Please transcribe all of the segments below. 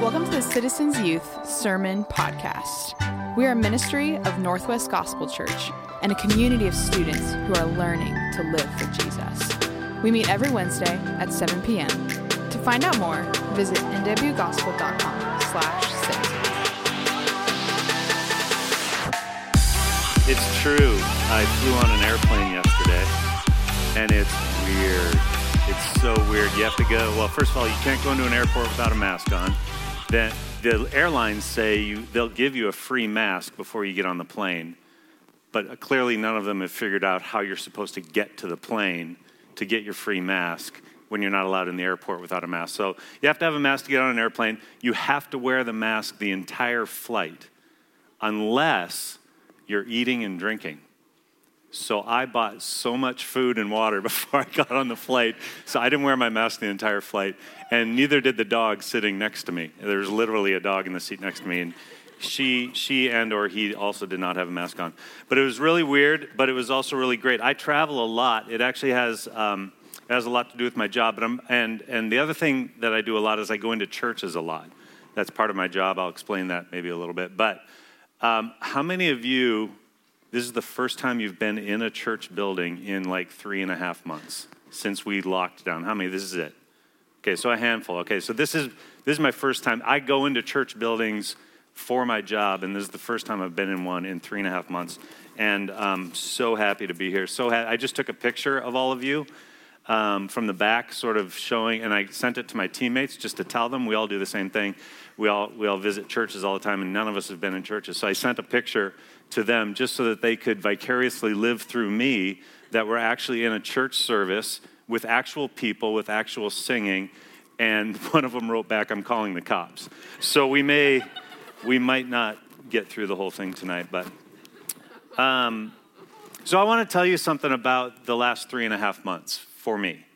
Welcome to the Citizens Youth Sermon Podcast. We are a ministry of Northwest Gospel Church and a community of students who are learning to live for Jesus. We meet every Wednesday at 7 p.m. To find out more, visit nwgospel.com slash. It's true. I flew on an airplane yesterday, and it's weird. It's so weird. You have to go. Well, first of all, you can't go into an airport without a mask on. Then the airlines say you they'll give you a free mask before you get on the plane, but clearly none of them have figured out how you're supposed to get to the plane to get your free mask when you're not allowed in the airport without a mask. So you have to have a mask to get on an airplane. You have to wear the mask the entire flight, unless you're eating and drinking. So I bought so much food and water before I got on the flight. So I didn't wear my mask the entire flight, and neither did the dog sitting next to me. There's literally a dog in the seat next to me, and she, she and or he also did not have a mask on. But it was really weird, but it was also really great. I travel a lot. It actually has. Um, it has a lot to do with my job, but I'm, and, and the other thing that I do a lot is I go into churches a lot. That's part of my job. I'll explain that maybe a little bit. But um, how many of you this is the first time you've been in a church building in like three and a half months since we locked down. How many? This is it. Okay, so a handful. Okay, so this is this is my first time. I go into church buildings for my job, and this is the first time I've been in one in three and a half months. And I'm so happy to be here. So ha- I just took a picture of all of you um, from the back, sort of showing, and I sent it to my teammates just to tell them. We all do the same thing. We all we all visit churches all the time, and none of us have been in churches. So I sent a picture to them just so that they could vicariously live through me that we're actually in a church service with actual people, with actual singing. And one of them wrote back, I'm calling the cops. So we may, we might not get through the whole thing tonight, but. Um, so I want to tell you something about the last three and a half months for me.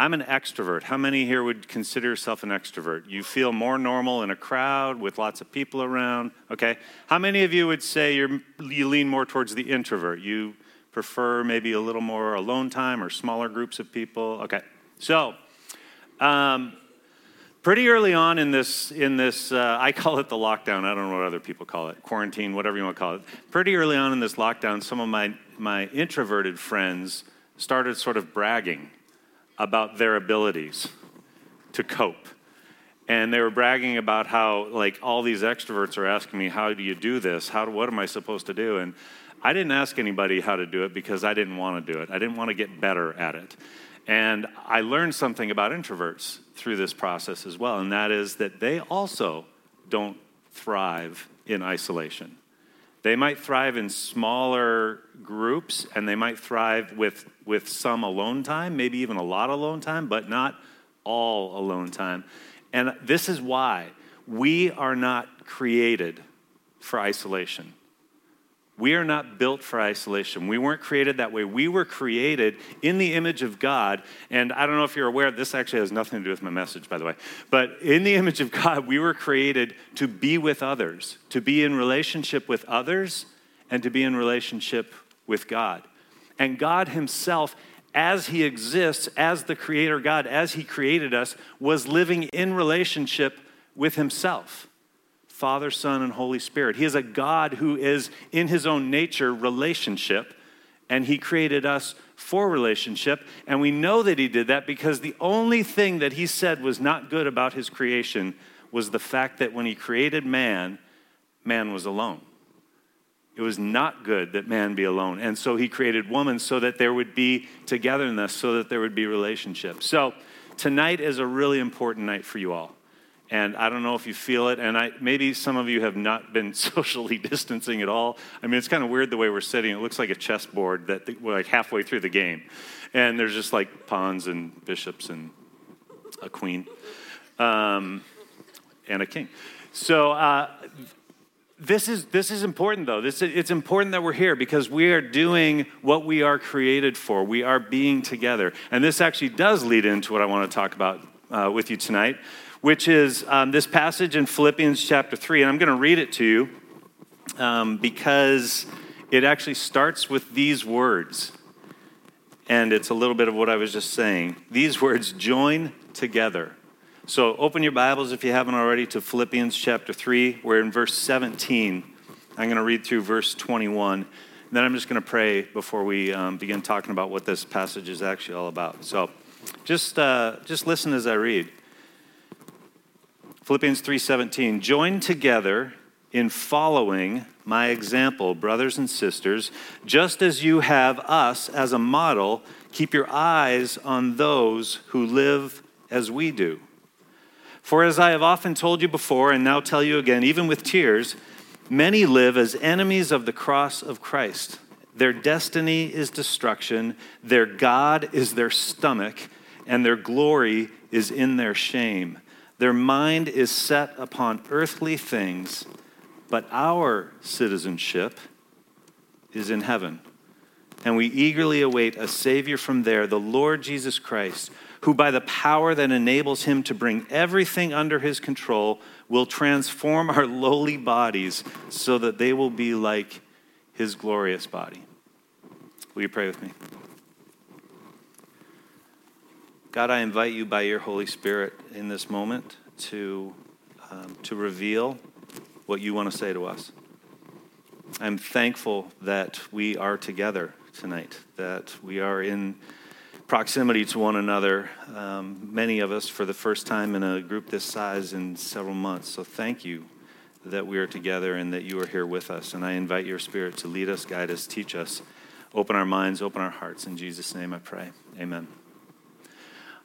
I'm an extrovert. How many here would consider yourself an extrovert? You feel more normal in a crowd with lots of people around, okay? How many of you would say you lean more towards the introvert? You prefer maybe a little more alone time or smaller groups of people? Okay. So, um, pretty early on in this, in this uh, I call it the lockdown. I don't know what other people call it, quarantine, whatever you want to call it. Pretty early on in this lockdown, some of my, my introverted friends started sort of bragging about their abilities to cope. And they were bragging about how, like, all these extroverts are asking me, How do you do this? How, what am I supposed to do? And I didn't ask anybody how to do it because I didn't want to do it. I didn't want to get better at it. And I learned something about introverts through this process as well, and that is that they also don't thrive in isolation. They might thrive in smaller groups and they might thrive with, with some alone time, maybe even a lot alone time, but not all alone time. And this is why we are not created for isolation. We are not built for isolation. We weren't created that way. We were created in the image of God. And I don't know if you're aware, this actually has nothing to do with my message, by the way. But in the image of God, we were created to be with others, to be in relationship with others, and to be in relationship with God. And God Himself, as He exists, as the Creator God, as He created us, was living in relationship with Himself. Father, Son, and Holy Spirit. He is a God who is, in his own nature, relationship, and he created us for relationship. And we know that he did that because the only thing that he said was not good about his creation was the fact that when he created man, man was alone. It was not good that man be alone. And so he created woman so that there would be togetherness, so that there would be relationship. So tonight is a really important night for you all and I don't know if you feel it, and I, maybe some of you have not been socially distancing at all. I mean, it's kind of weird the way we're sitting. It looks like a chessboard that we're like halfway through the game, and there's just like pawns and bishops and a queen um, and a king. So uh, this is this is important though. This it's important that we're here because we are doing what we are created for. We are being together, and this actually does lead into what I want to talk about uh, with you tonight which is um, this passage in Philippians chapter 3. And I'm going to read it to you um, because it actually starts with these words. And it's a little bit of what I was just saying. These words join together. So open your Bibles if you haven't already to Philippians chapter 3. We're in verse 17. I'm going to read through verse 21. and Then I'm just going to pray before we um, begin talking about what this passage is actually all about. So just, uh, just listen as I read. Philippians 3:17 Join together in following my example, brothers and sisters, just as you have us as a model, keep your eyes on those who live as we do. For as I have often told you before and now tell you again, even with tears, many live as enemies of the cross of Christ. Their destiny is destruction, their God is their stomach, and their glory is in their shame. Their mind is set upon earthly things, but our citizenship is in heaven. And we eagerly await a Savior from there, the Lord Jesus Christ, who, by the power that enables him to bring everything under his control, will transform our lowly bodies so that they will be like his glorious body. Will you pray with me? God, I invite you by your Holy Spirit in this moment to, um, to reveal what you want to say to us. I'm thankful that we are together tonight, that we are in proximity to one another, um, many of us for the first time in a group this size in several months. So thank you that we are together and that you are here with us. And I invite your spirit to lead us, guide us, teach us, open our minds, open our hearts. In Jesus' name I pray. Amen.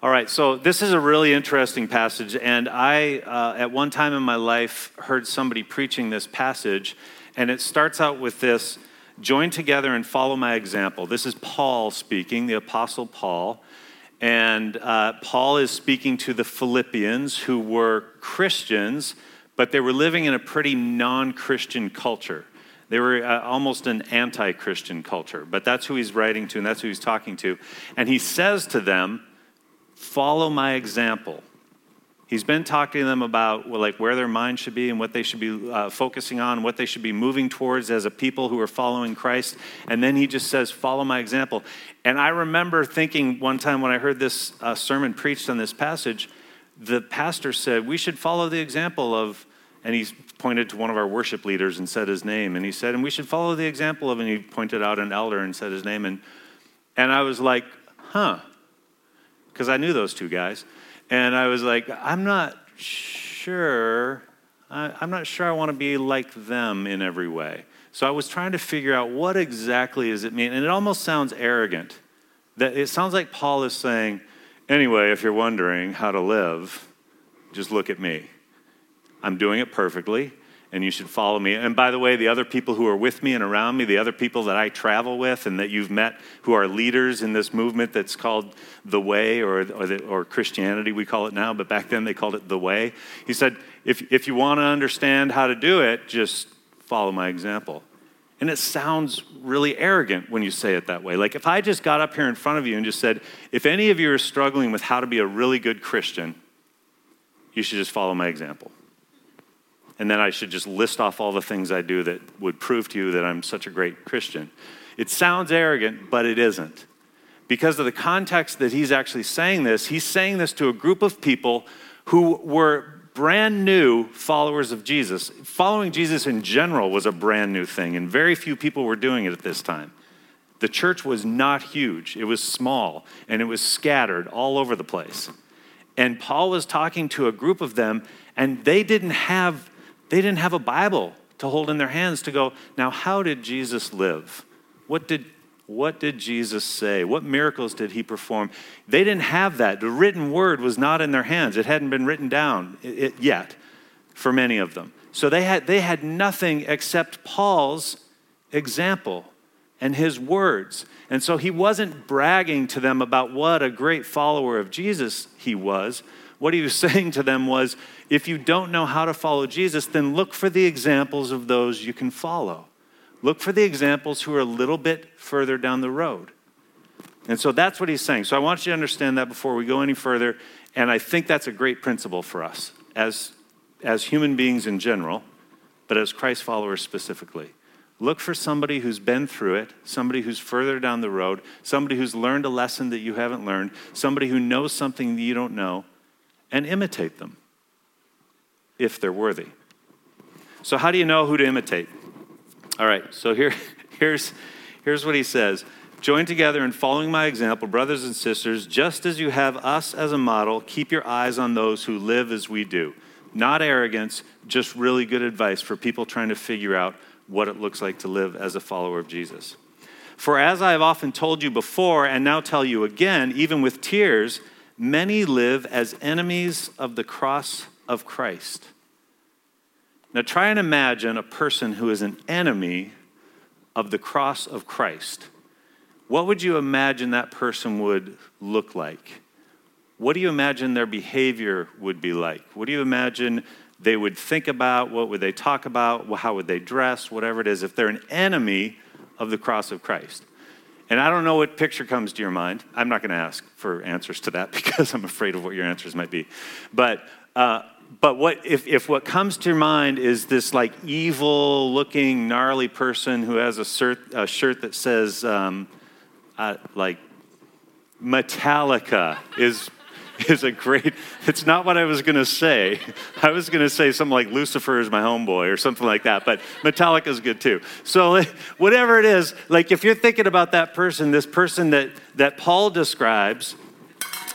All right, so this is a really interesting passage, and I, uh, at one time in my life, heard somebody preaching this passage, and it starts out with this join together and follow my example. This is Paul speaking, the Apostle Paul, and uh, Paul is speaking to the Philippians who were Christians, but they were living in a pretty non Christian culture. They were uh, almost an anti Christian culture, but that's who he's writing to, and that's who he's talking to. And he says to them, follow my example. He's been talking to them about well, like where their mind should be and what they should be uh, focusing on, what they should be moving towards as a people who are following Christ. And then he just says, "Follow my example." And I remember thinking one time when I heard this uh, sermon preached on this passage, the pastor said we should follow the example of, and he pointed to one of our worship leaders and said his name, and he said, and we should follow the example of, and he pointed out an elder and said his name, and and I was like, huh because I knew those two guys. And I was like, I'm not sure. I, I'm not sure I want to be like them in every way. So I was trying to figure out what exactly does it mean. And it almost sounds arrogant. That it sounds like Paul is saying, anyway, if you're wondering how to live, just look at me. I'm doing it perfectly and you should follow me. And by the way, the other people who are with me and around me, the other people that I travel with and that you've met who are leaders in this movement that's called the Way or, or, the, or Christianity, we call it now, but back then they called it the Way. He said, if, if you want to understand how to do it, just follow my example. And it sounds really arrogant when you say it that way. Like if I just got up here in front of you and just said, if any of you are struggling with how to be a really good Christian, you should just follow my example and then I should just list off all the things I do that would prove to you that I'm such a great Christian. It sounds arrogant, but it isn't. Because of the context that he's actually saying this, he's saying this to a group of people who were brand new followers of Jesus. Following Jesus in general was a brand new thing, and very few people were doing it at this time. The church was not huge, it was small, and it was scattered all over the place. And Paul was talking to a group of them, and they didn't have they didn't have a Bible to hold in their hands to go, now, how did Jesus live? What did, what did Jesus say? What miracles did he perform? They didn't have that. The written word was not in their hands, it hadn't been written down yet for many of them. So they had, they had nothing except Paul's example and his words. And so he wasn't bragging to them about what a great follower of Jesus he was, what he was saying to them was if you don't know how to follow Jesus, then look for the examples of those you can follow. Look for the examples who are a little bit further down the road. And so that's what he's saying. So I want you to understand that before we go any further. And I think that's a great principle for us as, as human beings in general, but as Christ followers specifically. Look for somebody who's been through it, somebody who's further down the road, somebody who's learned a lesson that you haven't learned, somebody who knows something that you don't know, and imitate them if they're worthy. So, how do you know who to imitate? All right, so here, here's, here's what he says Join together in following my example, brothers and sisters, just as you have us as a model, keep your eyes on those who live as we do. Not arrogance, just really good advice for people trying to figure out what it looks like to live as a follower of Jesus. For as I have often told you before, and now tell you again, even with tears, many live as enemies of the cross of Christ. Now try and imagine a person who is an enemy of the cross of Christ. What would you imagine that person would look like? What do you imagine their behavior would be like? What do you imagine they would think about? What would they talk about? How would they dress? Whatever it is, if they're an enemy of the cross of Christ. And I don't know what picture comes to your mind. I'm not going to ask for answers to that because I'm afraid of what your answers might be. But, uh, but what, if, if what comes to your mind is this like evil looking, gnarly person who has a shirt, a shirt that says, um, uh, like, Metallica is is a great, it's not what I was going to say. I was going to say something like Lucifer is my homeboy or something like that, but Metallica is good too. So whatever it is, like if you're thinking about that person, this person that, that Paul describes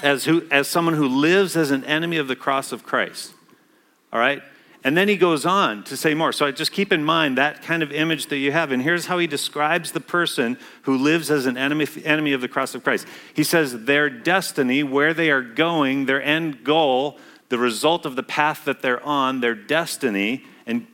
as, who, as someone who lives as an enemy of the cross of Christ, all right? And then he goes on to say more. So I just keep in mind that kind of image that you have. And here's how he describes the person who lives as an enemy, enemy of the cross of Christ. He says, their destiny, where they are going, their end goal, the result of the path that they're on, their destiny. And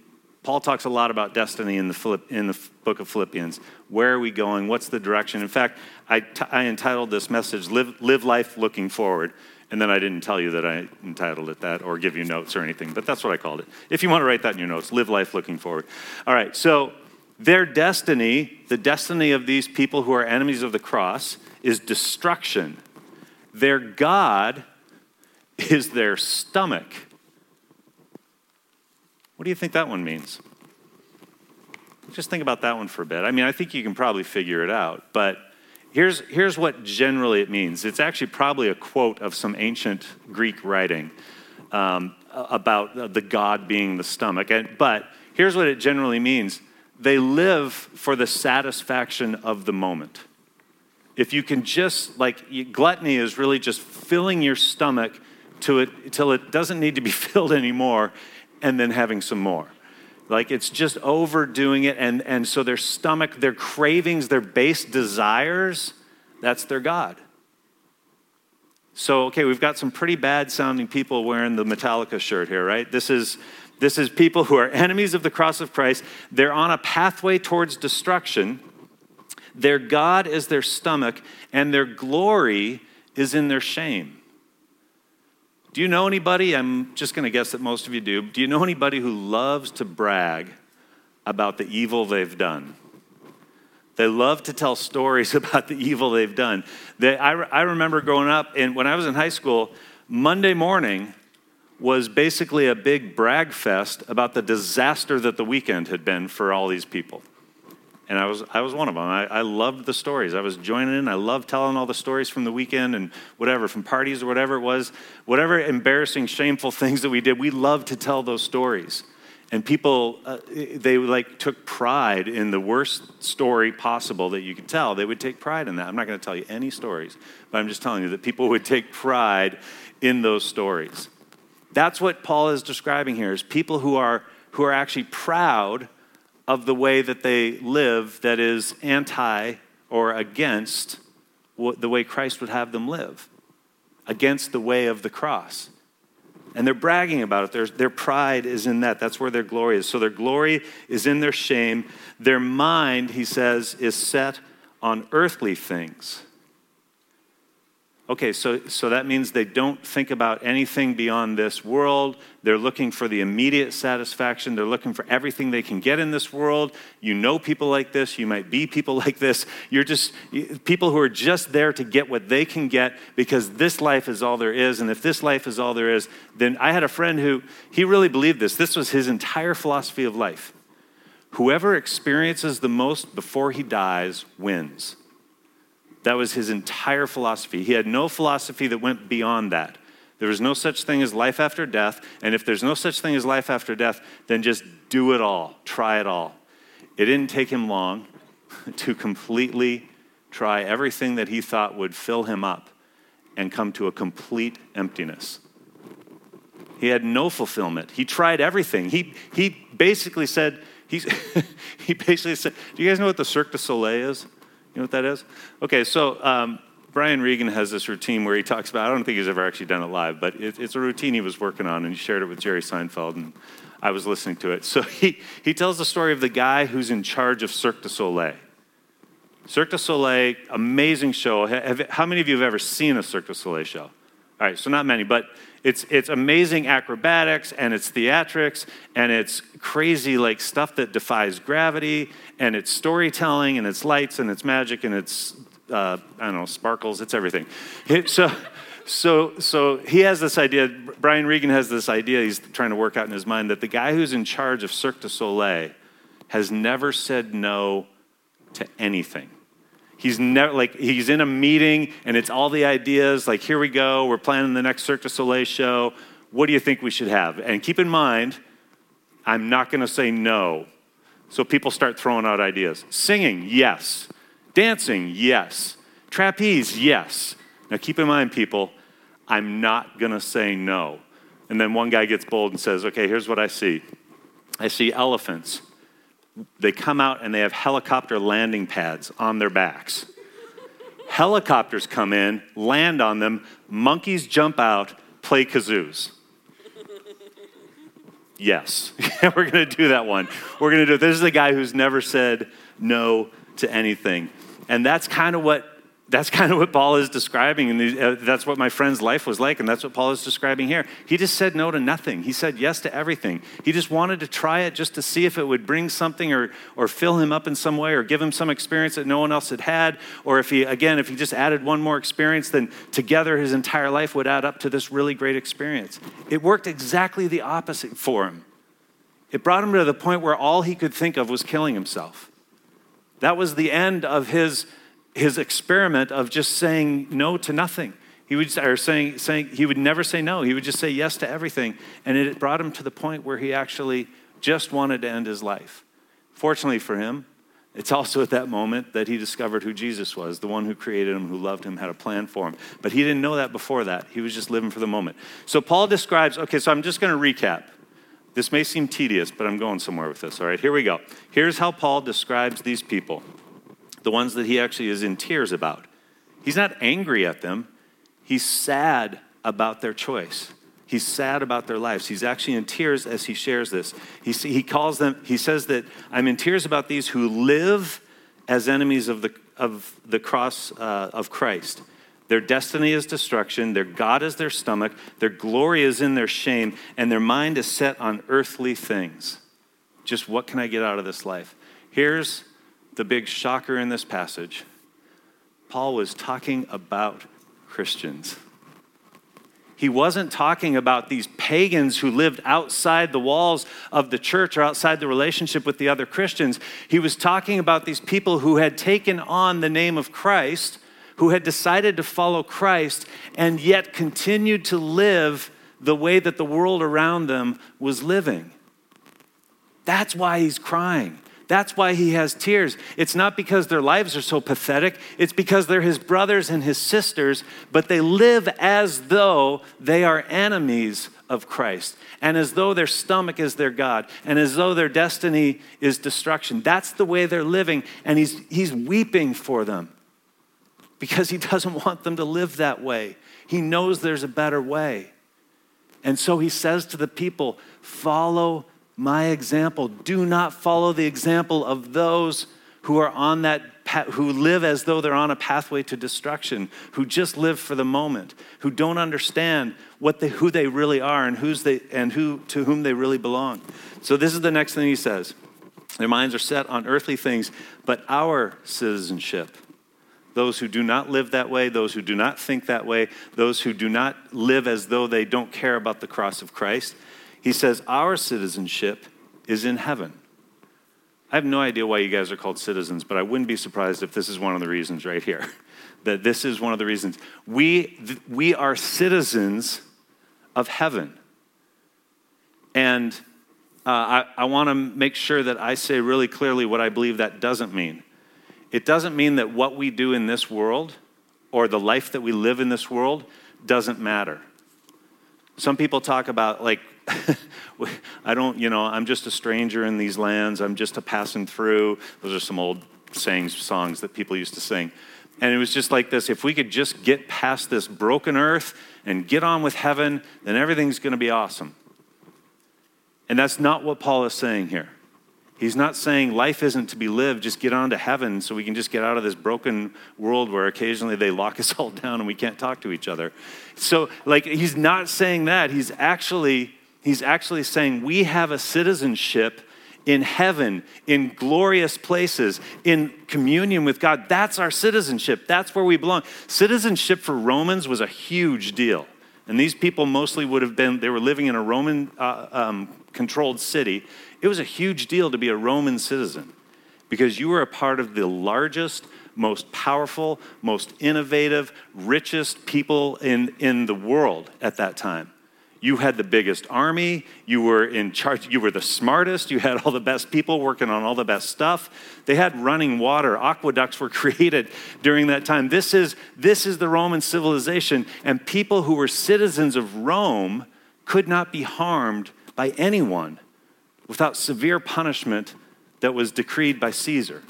Paul talks a lot about destiny in the, Philipp, in the book of Philippians. Where are we going? What's the direction? In fact, I, t- I entitled this message, Live, Live Life Looking Forward and then I didn't tell you that I entitled it that or give you notes or anything, but that's what I called it. If you want to write that in your notes, live life looking forward. All right, so their destiny, the destiny of these people who are enemies of the cross, is destruction. Their God is their stomach. What do you think that one means? Just think about that one for a bit. I mean, I think you can probably figure it out, but Here's, here's what generally it means it's actually probably a quote of some ancient Greek writing um, about the God being the stomach. And, but here's what it generally means they live for the satisfaction of the moment. If you can just, like, gluttony is really just filling your stomach to it until it doesn't need to be filled anymore and then having some more. Like it's just overdoing it. And, and so their stomach, their cravings, their base desires, that's their God. So, okay, we've got some pretty bad sounding people wearing the Metallica shirt here, right? This is, this is people who are enemies of the cross of Christ. They're on a pathway towards destruction. Their God is their stomach, and their glory is in their shame. Do you know anybody? I'm just going to guess that most of you do. Do you know anybody who loves to brag about the evil they've done? They love to tell stories about the evil they've done. They, I, I remember growing up, and when I was in high school, Monday morning was basically a big brag fest about the disaster that the weekend had been for all these people. And I was, I was one of them. I, I loved the stories. I was joining in. I loved telling all the stories from the weekend and whatever, from parties or whatever it was. Whatever embarrassing, shameful things that we did, we loved to tell those stories. And people, uh, they like took pride in the worst story possible that you could tell. They would take pride in that. I'm not going to tell you any stories, but I'm just telling you that people would take pride in those stories. That's what Paul is describing here: is people who are who are actually proud of the way that they live that is anti or against the way Christ would have them live, against the way of the cross. And they're bragging about it. Their, their pride is in that. That's where their glory is. So their glory is in their shame. Their mind, he says, is set on earthly things. Okay, so, so that means they don't think about anything beyond this world. They're looking for the immediate satisfaction. They're looking for everything they can get in this world. You know people like this. You might be people like this. You're just people who are just there to get what they can get because this life is all there is. And if this life is all there is, then I had a friend who, he really believed this. This was his entire philosophy of life. Whoever experiences the most before he dies wins. That was his entire philosophy. He had no philosophy that went beyond that. There is no such thing as life after death. And if there's no such thing as life after death, then just do it all, try it all. It didn't take him long to completely try everything that he thought would fill him up and come to a complete emptiness. He had no fulfillment. He tried everything. He, he basically said, he's, he basically said, Do you guys know what the Cirque du Soleil is? You know what that is? Okay, so um, Brian Regan has this routine where he talks about, I don't think he's ever actually done it live, but it, it's a routine he was working on, and he shared it with Jerry Seinfeld, and I was listening to it. So he, he tells the story of the guy who's in charge of Cirque du Soleil. Cirque du Soleil, amazing show. Have, how many of you have ever seen a Cirque du Soleil show? All right, so not many, but it's, it's amazing acrobatics and it's theatrics and it's crazy like stuff that defies gravity and it's storytelling and it's lights and it's magic and it's uh, I don't know, sparkles, it's everything. So, so, so he has this idea, Brian Regan has this idea he's trying to work out in his mind that the guy who's in charge of Cirque du Soleil has never said no to anything. He's never like he's in a meeting and it's all the ideas like here we go, we're planning the next Cirque du Soleil show. What do you think we should have? And keep in mind, I'm not going to say no. So people start throwing out ideas. Singing, yes. Dancing, yes. Trapeze, yes. Now keep in mind, people, I'm not going to say no. And then one guy gets bold and says, okay, here's what I see I see elephants. They come out and they have helicopter landing pads on their backs. Helicopters come in, land on them, monkeys jump out, play kazoos. Yes, we're going to do that one. We're going to do it. This is a guy who's never said no to anything. And that's kind of what that's kind of what Paul is describing, and uh, that's what my friend's life was like, and that's what Paul is describing here. He just said no to nothing. He said yes to everything. He just wanted to try it just to see if it would bring something or, or fill him up in some way or give him some experience that no one else had had. Or if he, again, if he just added one more experience, then together his entire life would add up to this really great experience. It worked exactly the opposite for him. It brought him to the point where all he could think of was killing himself. That was the end of his, his experiment of just saying no to nothing. He would, or saying, saying, he would never say no. He would just say yes to everything. And it brought him to the point where he actually just wanted to end his life. Fortunately for him, it's also at that moment that he discovered who Jesus was, the one who created him, who loved him, had a plan for him. But he didn't know that before that. He was just living for the moment. So Paul describes, okay, so I'm just going to recap. This may seem tedious, but I'm going somewhere with this. All right, here we go. Here's how Paul describes these people, the ones that he actually is in tears about. He's not angry at them, he's sad about their choice. He's sad about their lives. He's actually in tears as he shares this. He, he calls them, he says that I'm in tears about these who live as enemies of the, of the cross uh, of Christ. Their destiny is destruction, their God is their stomach, their glory is in their shame, and their mind is set on earthly things. Just what can I get out of this life? Here's the big shocker in this passage Paul was talking about Christians. He wasn't talking about these pagans who lived outside the walls of the church or outside the relationship with the other Christians. He was talking about these people who had taken on the name of Christ who had decided to follow Christ and yet continued to live the way that the world around them was living. That's why he's crying. That's why he has tears. It's not because their lives are so pathetic, it's because they're his brothers and his sisters, but they live as though they are enemies of Christ, and as though their stomach is their God, and as though their destiny is destruction. That's the way they're living, and he's, he's weeping for them because he doesn't want them to live that way. He knows there's a better way. And so he says to the people, Follow my example. Do not follow the example of those who are on that path, who live as though they're on a pathway to destruction, who just live for the moment, who don't understand what they, who they really are and who's they and who to whom they really belong. So this is the next thing he says. Their minds are set on earthly things, but our citizenship those who do not live that way, those who do not think that way, those who do not live as though they don't care about the cross of Christ. He says, Our citizenship is in heaven. I have no idea why you guys are called citizens, but I wouldn't be surprised if this is one of the reasons right here. that this is one of the reasons. We, we are citizens of heaven. And uh, I, I want to make sure that I say really clearly what I believe that doesn't mean. It doesn't mean that what we do in this world or the life that we live in this world doesn't matter. Some people talk about, like, I don't, you know, I'm just a stranger in these lands, I'm just a passing through. Those are some old sayings, songs that people used to sing. And it was just like this if we could just get past this broken earth and get on with heaven, then everything's going to be awesome. And that's not what Paul is saying here. He's not saying life isn't to be lived, just get on to heaven so we can just get out of this broken world where occasionally they lock us all down and we can't talk to each other. So like he's not saying that. He's actually he's actually saying we have a citizenship in heaven, in glorious places, in communion with God. That's our citizenship. That's where we belong. Citizenship for Romans was a huge deal. And these people mostly would have been, they were living in a Roman uh, um, controlled city. It was a huge deal to be a Roman citizen because you were a part of the largest, most powerful, most innovative, richest people in, in the world at that time. You had the biggest army. You were in charge. You were the smartest. You had all the best people working on all the best stuff. They had running water. Aqueducts were created during that time. This is, this is the Roman civilization. And people who were citizens of Rome could not be harmed by anyone without severe punishment that was decreed by Caesar.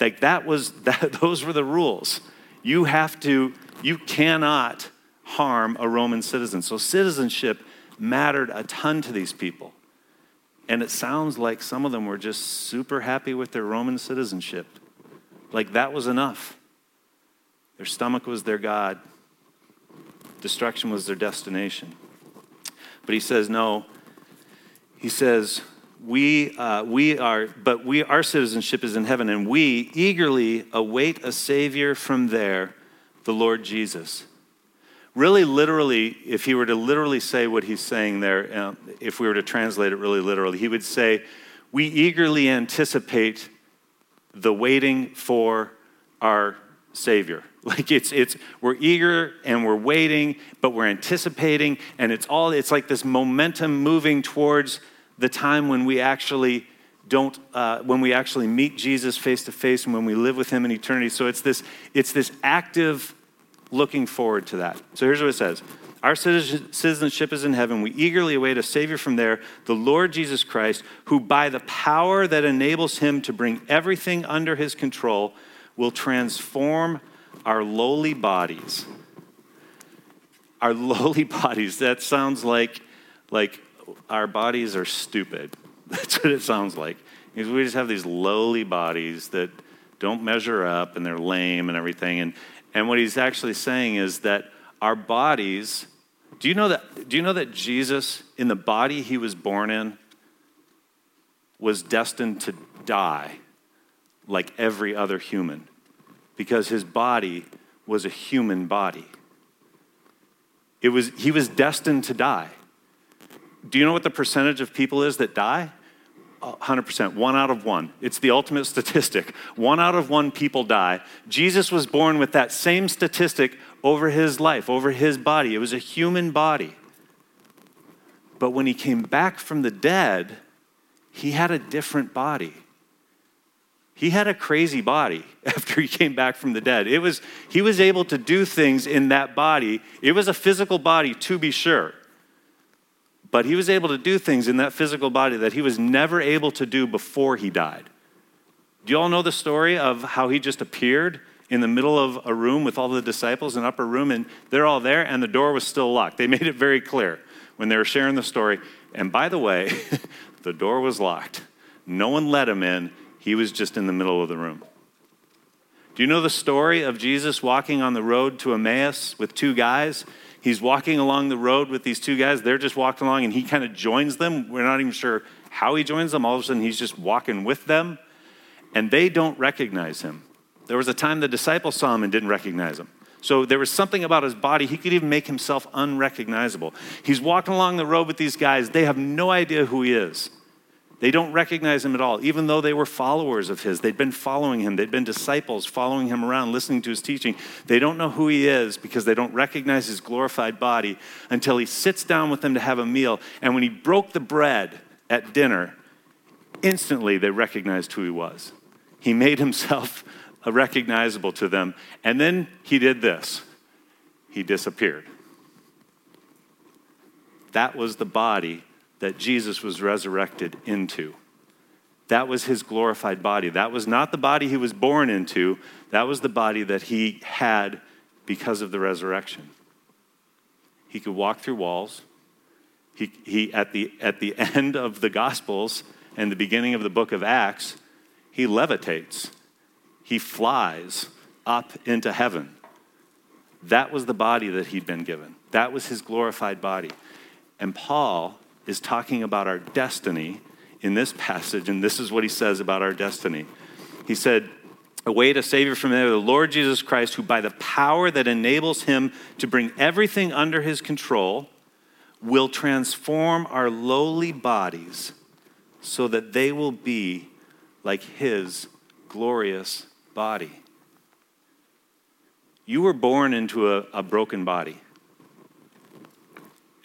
Like that was, that, those were the rules. You have to, you cannot harm a Roman citizen. So citizenship mattered a ton to these people. And it sounds like some of them were just super happy with their Roman citizenship. Like that was enough. Their stomach was their God, destruction was their destination. But he says, no. He says, we, uh, we are, but we, our citizenship is in heaven, and we eagerly await a Savior from there, the Lord Jesus really literally, if he were to literally say what he's saying there, uh, if we were to translate it really literally, he would say, We eagerly anticipate the waiting for our Savior. Like it's, it's, we're eager and we're waiting, but we're anticipating, and it's all, it's like this momentum moving towards the time when we actually don't uh, when we actually meet jesus face to face and when we live with him in eternity so it's this it's this active looking forward to that. So here's what it says Our citizenship is in heaven. We eagerly await a Savior from there, the Lord Jesus Christ, who by the power that enables him to bring everything under his control will transform our lowly bodies. Our lowly bodies, that sounds like, like our bodies are stupid. That's what it sounds like. Because we just have these lowly bodies that don't measure up and they're lame and everything. And, and what he's actually saying is that our bodies, do you know that, do you know that Jesus, in the body he was born in, was destined to die like every other human? Because his body was a human body. It was, he was destined to die. Do you know what the percentage of people is that die? 100%, one out of one. It's the ultimate statistic. One out of one people die. Jesus was born with that same statistic over his life, over his body. It was a human body. But when he came back from the dead, he had a different body. He had a crazy body after he came back from the dead. It was, he was able to do things in that body. It was a physical body, to be sure. But he was able to do things in that physical body that he was never able to do before he died. Do you all know the story of how he just appeared in the middle of a room with all the disciples, an upper room, and they're all there, and the door was still locked? They made it very clear when they were sharing the story. And by the way, the door was locked. No one let him in. He was just in the middle of the room. Do you know the story of Jesus walking on the road to Emmaus with two guys? He's walking along the road with these two guys. They're just walking along, and he kind of joins them. We're not even sure how he joins them. All of a sudden, he's just walking with them, and they don't recognize him. There was a time the disciples saw him and didn't recognize him. So there was something about his body, he could even make himself unrecognizable. He's walking along the road with these guys. They have no idea who he is. They don't recognize him at all, even though they were followers of his. They'd been following him, they'd been disciples following him around, listening to his teaching. They don't know who he is because they don't recognize his glorified body until he sits down with them to have a meal. And when he broke the bread at dinner, instantly they recognized who he was. He made himself recognizable to them. And then he did this he disappeared. That was the body that Jesus was resurrected into. That was his glorified body. That was not the body he was born into, that was the body that he had because of the resurrection. He could walk through walls. He, he, at, the, at the end of the Gospels and the beginning of the book of Acts, he levitates. He flies up into heaven. That was the body that he'd been given. That was his glorified body. And Paul is talking about our destiny in this passage, and this is what he says about our destiny. He said, "A Await a Savior from there, the Lord Jesus Christ, who by the power that enables him to bring everything under his control will transform our lowly bodies so that they will be like his glorious body. You were born into a, a broken body.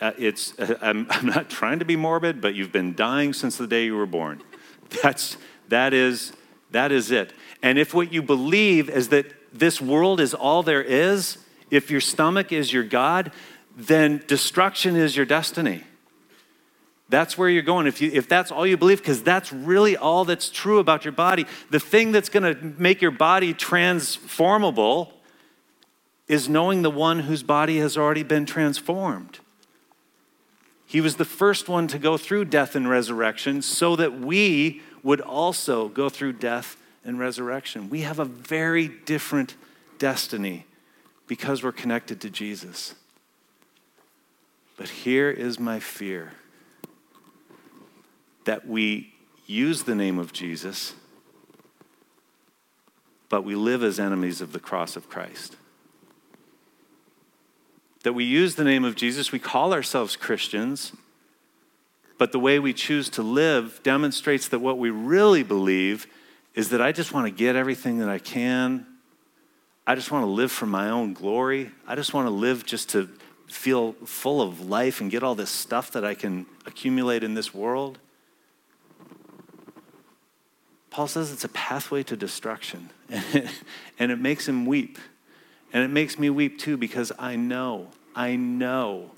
Uh, it's, uh, I'm, I'm not trying to be morbid, but you've been dying since the day you were born. That's, that, is, that is it. And if what you believe is that this world is all there is, if your stomach is your God, then destruction is your destiny. That's where you're going. If, you, if that's all you believe, because that's really all that's true about your body, the thing that's going to make your body transformable is knowing the one whose body has already been transformed. He was the first one to go through death and resurrection so that we would also go through death and resurrection. We have a very different destiny because we're connected to Jesus. But here is my fear that we use the name of Jesus, but we live as enemies of the cross of Christ. That we use the name of Jesus, we call ourselves Christians, but the way we choose to live demonstrates that what we really believe is that I just want to get everything that I can. I just want to live for my own glory. I just want to live just to feel full of life and get all this stuff that I can accumulate in this world. Paul says it's a pathway to destruction, and it, makes him weep. And it makes me weep too because I know, I know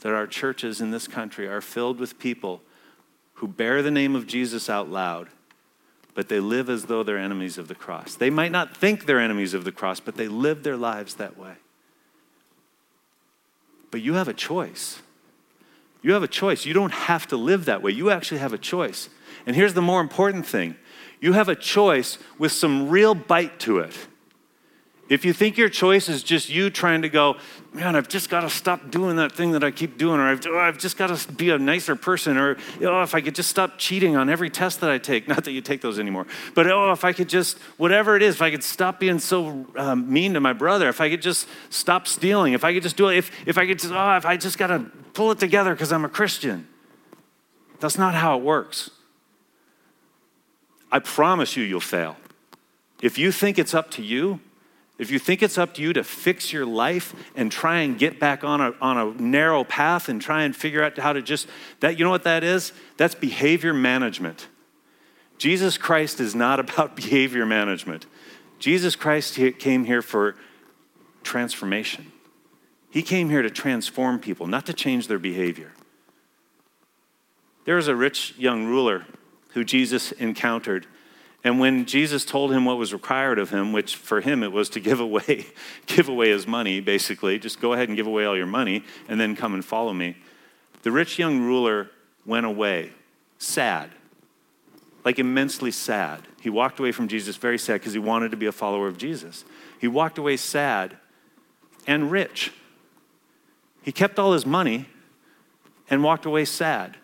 that our churches in this country are filled with people who bear the name of Jesus out loud, but they live as though they're enemies of the cross. They might not think they're enemies of the cross, but they live their lives that way. But you have a choice. You have a choice. You don't have to live that way. You actually have a choice. And here's the more important thing you have a choice with some real bite to it. If you think your choice is just you trying to go, man, I've just got to stop doing that thing that I keep doing, or I've, oh, I've just got to be a nicer person, or oh, if I could just stop cheating on every test that I take, not that you take those anymore, but oh, if I could just, whatever it is, if I could stop being so um, mean to my brother, if I could just stop stealing, if I could just do it, if, if I could just, oh, if I just got to pull it together because I'm a Christian. That's not how it works. I promise you, you'll fail. If you think it's up to you, if you think it's up to you to fix your life and try and get back on a, on a narrow path and try and figure out how to just, that, you know what that is? That's behavior management. Jesus Christ is not about behavior management. Jesus Christ came here for transformation. He came here to transform people, not to change their behavior. There was a rich young ruler who Jesus encountered. And when Jesus told him what was required of him, which for him it was to give away, give away his money, basically, just go ahead and give away all your money and then come and follow me. The rich young ruler went away, sad, like immensely sad. He walked away from Jesus very sad because he wanted to be a follower of Jesus. He walked away sad and rich. He kept all his money and walked away sad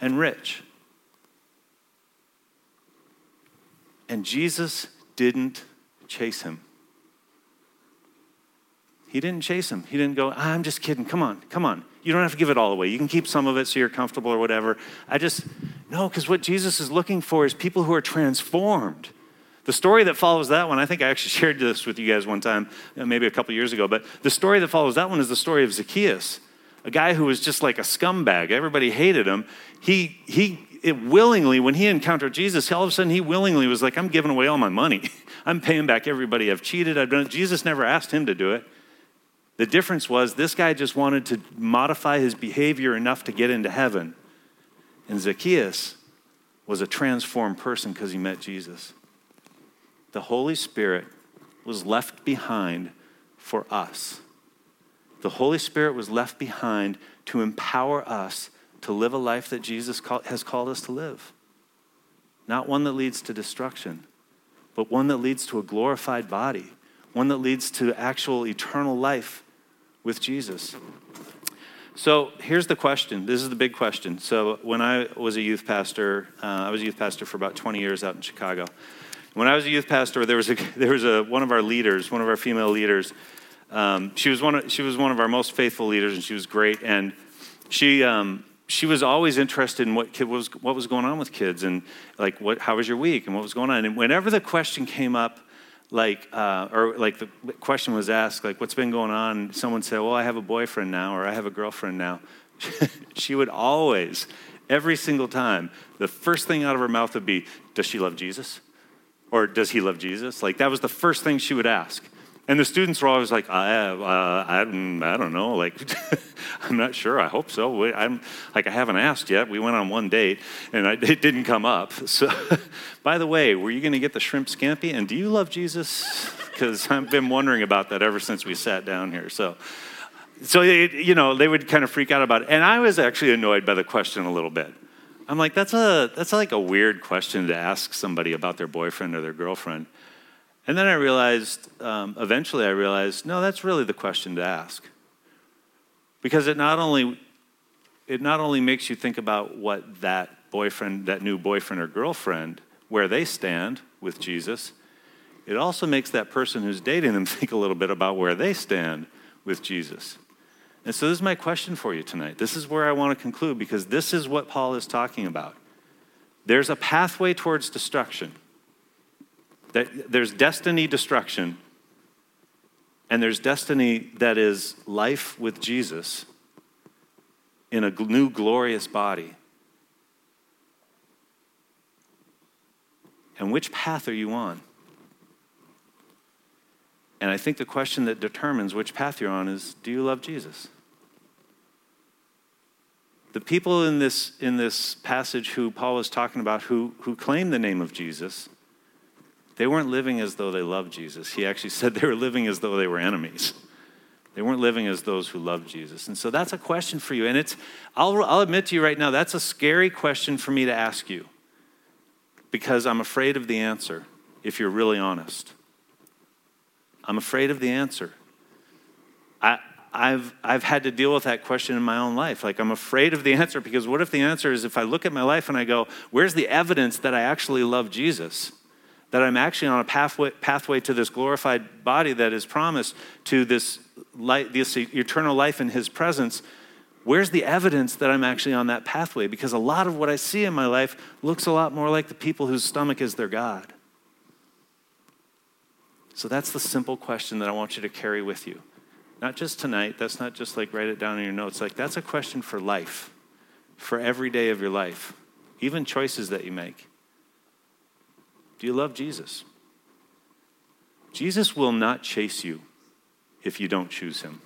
and rich. And Jesus didn't chase him. He didn't chase him. He didn't go, I'm just kidding. Come on, come on. You don't have to give it all away. You can keep some of it so you're comfortable or whatever. I just, No, because what Jesus is looking for is people who are transformed. The story that follows that one, I think I actually shared this with you guys one time, uh, maybe a couple years ago, but the story that follows that one is the story of Zacchaeus, a guy who was just like a scumbag. Everybody hated him. He, he it willingly, when he encountered Jesus, all of a sudden he willingly was like, I'm giving away all my money. I'm paying back everybody I've cheated. I've done it. Jesus never asked him to do it. The difference was this guy just wanted to modify his behavior enough to get into heaven. And Zacchaeus was a transformed person because he met Jesus. The Holy Spirit was left behind for us. The Holy Spirit was left behind to empower us to live a life that Jesus has called us to live. Not one that leads to destruction, but one that leads to a glorified body, one that leads to actual eternal life with Jesus. So here's the question. This is the big question. So when I was a youth pastor, uh, I was a youth pastor for about 20 years out in Chicago. When I was a youth pastor, there was a, there was a one of our leaders, one of our female leaders. Um, she was one of, she was one of our most faithful leaders, and she was great. And she um, she was always interested in what, kid was, what was going on with kids and like what, how was your week and what was going on. And whenever the question came up, like, uh, or like the question was asked, like, what's been going on? Someone said, well, I have a boyfriend now, or I have a girlfriend now. she would always, every single time, the first thing out of her mouth would be, does she love Jesus? Or does he love Jesus? Like, that was the first thing she would ask. And the students were always like, I, uh, I, I don't know, like, I'm not sure. I hope so. I'm like, I haven't asked yet. We went on one date, and I, it didn't come up. So, by the way, were you going to get the shrimp scampi? And do you love Jesus? Because I've been wondering about that ever since we sat down here. So, so it, you know, they would kind of freak out about it. And I was actually annoyed by the question a little bit. I'm like, that's a that's like a weird question to ask somebody about their boyfriend or their girlfriend. And then I realized, um, eventually, I realized, no, that's really the question to ask. Because it not only it not only makes you think about what that boyfriend, that new boyfriend or girlfriend, where they stand with Jesus, it also makes that person who's dating them think a little bit about where they stand with Jesus. And so, this is my question for you tonight. This is where I want to conclude because this is what Paul is talking about. There's a pathway towards destruction. There's destiny destruction, and there's destiny that is life with Jesus in a new glorious body. And which path are you on? And I think the question that determines which path you're on is do you love Jesus? The people in this, in this passage who Paul is talking about who, who claim the name of Jesus they weren't living as though they loved Jesus. He actually said they were living as though they were enemies. They weren't living as those who loved Jesus. And so that's a question for you. And it's, I'll, I'll admit to you right now, that's a scary question for me to ask you because I'm afraid of the answer if you're really honest. I'm afraid of the answer. I, I've, I've had to deal with that question in my own life. Like, I'm afraid of the answer because what if the answer is if I look at my life and I go, where's the evidence that I actually love Jesus? That I'm actually on a pathway, pathway to this glorified body that is promised to this, light, this eternal life in His presence, where's the evidence that I'm actually on that pathway? Because a lot of what I see in my life looks a lot more like the people whose stomach is their God. So that's the simple question that I want you to carry with you. Not just tonight, that's not just like write it down in your notes. Like that's a question for life, for every day of your life, even choices that you make. Do you love Jesus? Jesus will not chase you if you don't choose him.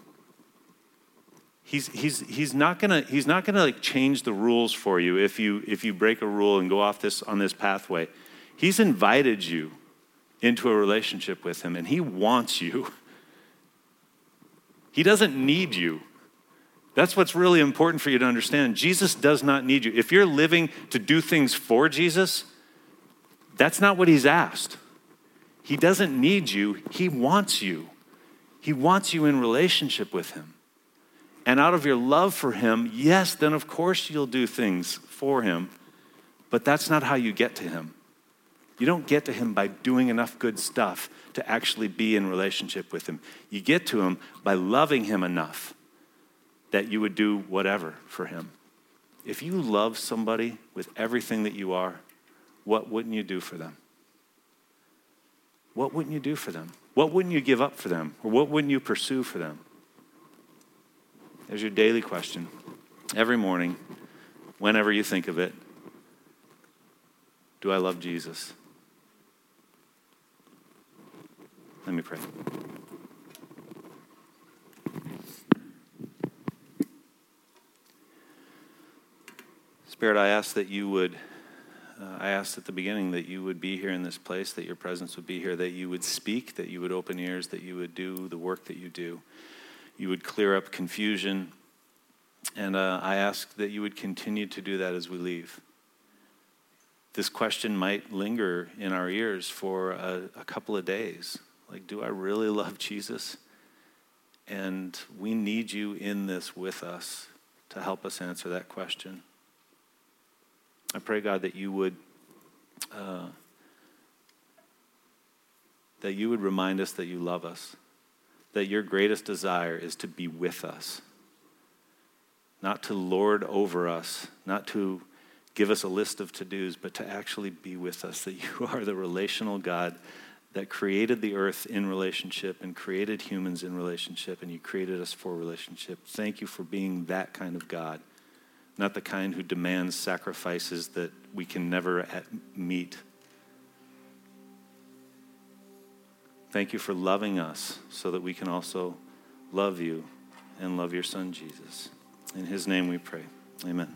He's, he's, he's not gonna, he's not gonna like change the rules for you if you, if you break a rule and go off this, on this pathway. He's invited you into a relationship with him and he wants you. He doesn't need you. That's what's really important for you to understand. Jesus does not need you. If you're living to do things for Jesus, that's not what he's asked. He doesn't need you, he wants you. He wants you in relationship with him. And out of your love for him, yes, then of course you'll do things for him, but that's not how you get to him. You don't get to him by doing enough good stuff to actually be in relationship with him. You get to him by loving him enough that you would do whatever for him. if you love somebody with everything that you are, what wouldn't you do for them? What wouldn't you do for them? What wouldn't you give up for them? Or what wouldn't you pursue for them? There's your daily question. Every morning, whenever you think of it, do I love Jesus? Let me pray. Spirit, I ask that you would, uh, I asked at the beginning that you would be here in this place, that your presence would be here, that you would speak, that you would open ears, that you would do the work that you do. You would clear up confusion. And uh, I ask that you would continue to do that as we leave. This question might linger in our ears for a, a couple of days. Like, do I really love Jesus? And we need you in this with us to help us answer that question. I pray, God, that you would. Uh, that you would remind us that you love us, that your greatest desire is to be with us, not to lord over us, not to give us a list of to dos, but to actually be with us, that you are the relational God that created the earth in relationship and created humans in relationship, and you created us for relationship. Thank you for being that kind of God not the kind who demands sacrifices that we can never meet. Thank you for loving us so that we can also love you and love your son, Jesus. In his name we pray. Amen.